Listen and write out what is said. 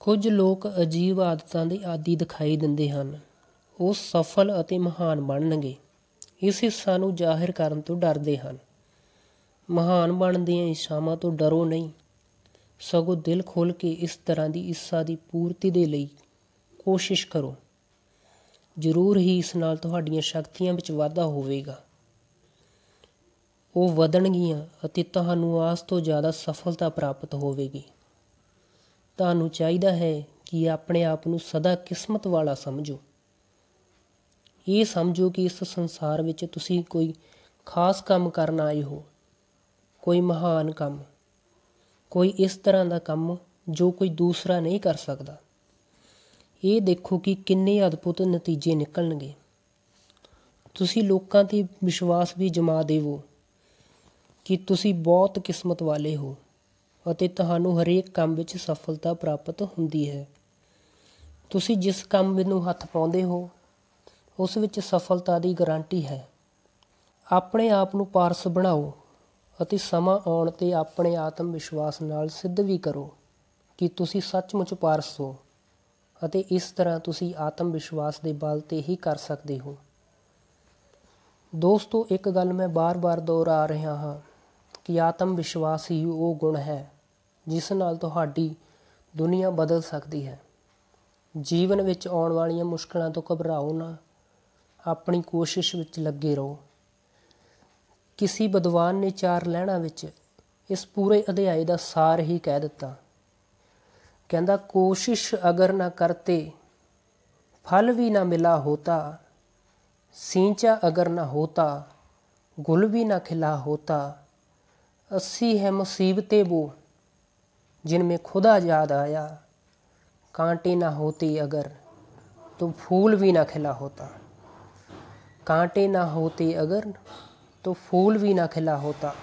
ਕੁਝ ਲੋਕ ਅਜੀਬ ਆਦਤਾਂ ਦੇ ਆਦੀ ਦਿਖਾਈ ਦਿੰਦੇ ਹਨ। ਉਹ ਸਫਲ ਅਤੇ ਮਹਾਨ ਬਣਨਗੇ। ਇਸ ਹਿੱਸਾ ਨੂੰ ਜ਼ਾਹਿਰ ਕਰਨ ਤੋਂ ਡਰਦੇ ਹਨ। ਮਹਾਨ ਬਣਨ ਦੀਆਂ ਇੱਛਾਵਾਂ ਤੋਂ ਡਰੋ ਨਹੀਂ। ਸਗੋਂ ਦਿਲ ਖੋਲ ਕੇ ਇਸ ਤਰ੍ਹਾਂ ਦੀ ਇੱਛਾ ਦੀ ਪੂਰਤੀ ਦੇ ਲਈ ਕੋਸ਼ਿਸ਼ ਕਰੋ। ਜ਼ਰੂਰ ਹੀ ਇਸ ਨਾਲ ਤੁਹਾਡੀਆਂ ਸ਼ਕਤੀਆਂ ਵਿੱਚ ਵਾਧਾ ਹੋਵੇਗਾ। ਉਹ ਵਧਣਗੀਆਂ ਅਤੇ ਤੁਹਾਨੂੰ ਆਸ ਤੋਂ ਜ਼ਿਆਦਾ ਸਫਲਤਾ ਪ੍ਰਾਪਤ ਹੋਵੇਗੀ। ਤੁਹਾਨੂੰ ਚਾਹੀਦਾ ਹੈ ਕਿ ਆਪਣੇ ਆਪ ਨੂੰ ਸਦਾ ਕਿਸਮਤ ਵਾਲਾ ਸਮਝੋ। ਇਹ ਸਮਝੋ ਕਿ ਇਸ ਸੰਸਾਰ ਵਿੱਚ ਤੁਸੀਂ ਕੋਈ ਖਾਸ ਕੰਮ ਕਰਨ ਆਏ ਹੋ, ਕੋਈ ਮਹਾਨ ਕੰਮ, ਕੋਈ ਇਸ ਤਰ੍ਹਾਂ ਦਾ ਕੰਮ ਜੋ ਕੋਈ ਦੂਸਰਾ ਨਹੀਂ ਕਰ ਸਕਦਾ। ਇਹ ਦੇਖੋ ਕਿ ਕਿੰਨੇ ਅਦਭੁਤ ਨਤੀਜੇ ਨਿਕਲਣਗੇ। ਤੁਸੀਂ ਲੋਕਾਂ ਤੇ ਵਿਸ਼ਵਾਸ ਵੀ ਜਮਾ ਦੇਵੋ ਕਿ ਤੁਸੀਂ ਬਹੁਤ ਕਿਸਮਤ ਵਾਲੇ ਹੋ। ਅਤੇ ਤੁਹਾਨੂੰ ਹਰੇਕ ਕੰਮ ਵਿੱਚ ਸਫਲਤਾ ਪ੍ਰਾਪਤ ਹੁੰਦੀ ਹੈ। ਤੁਸੀਂ ਜਿਸ ਕੰਮ ਨੂੰ ਹੱਥ ਪਾਉਂਦੇ ਹੋ, ਉਸ ਵਿੱਚ ਸਫਲਤਾ ਦੀ ਗਾਰੰਟੀ ਹੈ। ਆਪਣੇ ਆਪ ਨੂੰ ਪਾਰਸ ਬਣਾਓ ਅਤੇ ਸਮਾਂ ਆਉਣ ਤੇ ਆਪਣੇ ਆਤਮ ਵਿਸ਼ਵਾਸ ਨਾਲ ਸਿੱਧ ਵੀ ਕਰੋ ਕਿ ਤੁਸੀਂ ਸੱਚਮੁੱਚ ਪਾਰਸ ਹੋ ਅਤੇ ਇਸ ਤਰ੍ਹਾਂ ਤੁਸੀਂ ਆਤਮ ਵਿਸ਼ਵਾਸ ਦੇ ਬਲ ਤੇ ਹੀ ਕਰ ਸਕਦੇ ਹੋ। ਦੋਸਤੋ, ਇੱਕ ਗੱਲ ਮੈਂ ਬਾਰ-ਬਾਰ ਦੁਹਰਾ ਰਿਹਾ ਹਾਂ। ਕਿ ਆਤਮ ਵਿਸ਼ਵਾਸ ਹੀ ਉਹ ਗੁਣ ਹੈ, ਜਿਸ ਨਾਲ ਤੁਹਾਡੀ ਦੁਨੀਆ ਬਦਲ ਸਕਦੀ ਹੈ। ਜੀਵਨ ਵਿੱਚ ਆਉਣ ਵਾਲੀਆਂ ਮੁਸ਼ਕਲਾਂ ਤੋਂ ਘਬਰਾਓ ਨਾ, ਆਪਣੀ ਕੋਸ਼ਿਸ਼ ਵਿੱਚ ਲੱਗੇ ਰਹੋ। ਕਿਸੇ ਵਿਦਵਾਨ ਨੇ ਚਾਰ ਲੈਣਾ ਵਿੱਚ ਇਸ ਪੂਰੇ ਅਧਿਆਏ ਦਾ ਸਾਰ ਹੀ ਕਹਿ ਦਿੱਤਾ। ਕਹਿੰਦਾ, ਕੋਸ਼ਿਸ਼ ਅਗਰ ਨਾ ਕਰਤੇ, ਫਲ ਵੀ ਨਾ ਮਿਲਾ ਹੋਤਾ, ਸਿੰਚਾ ਅਗਰ ਨਾ ਹੋਤਾ, ਗੁਲ ਵੀ ਨਾ ਖਿਲਾ ਹੋਤਾ अस्सी है मुसीबतें वो, जिनमें खुदा याद आया। कांटे ना होते अगर तो फूल भी ना खिला होता। कांटे ना होते अगर तो फूल भी ना खिला होता।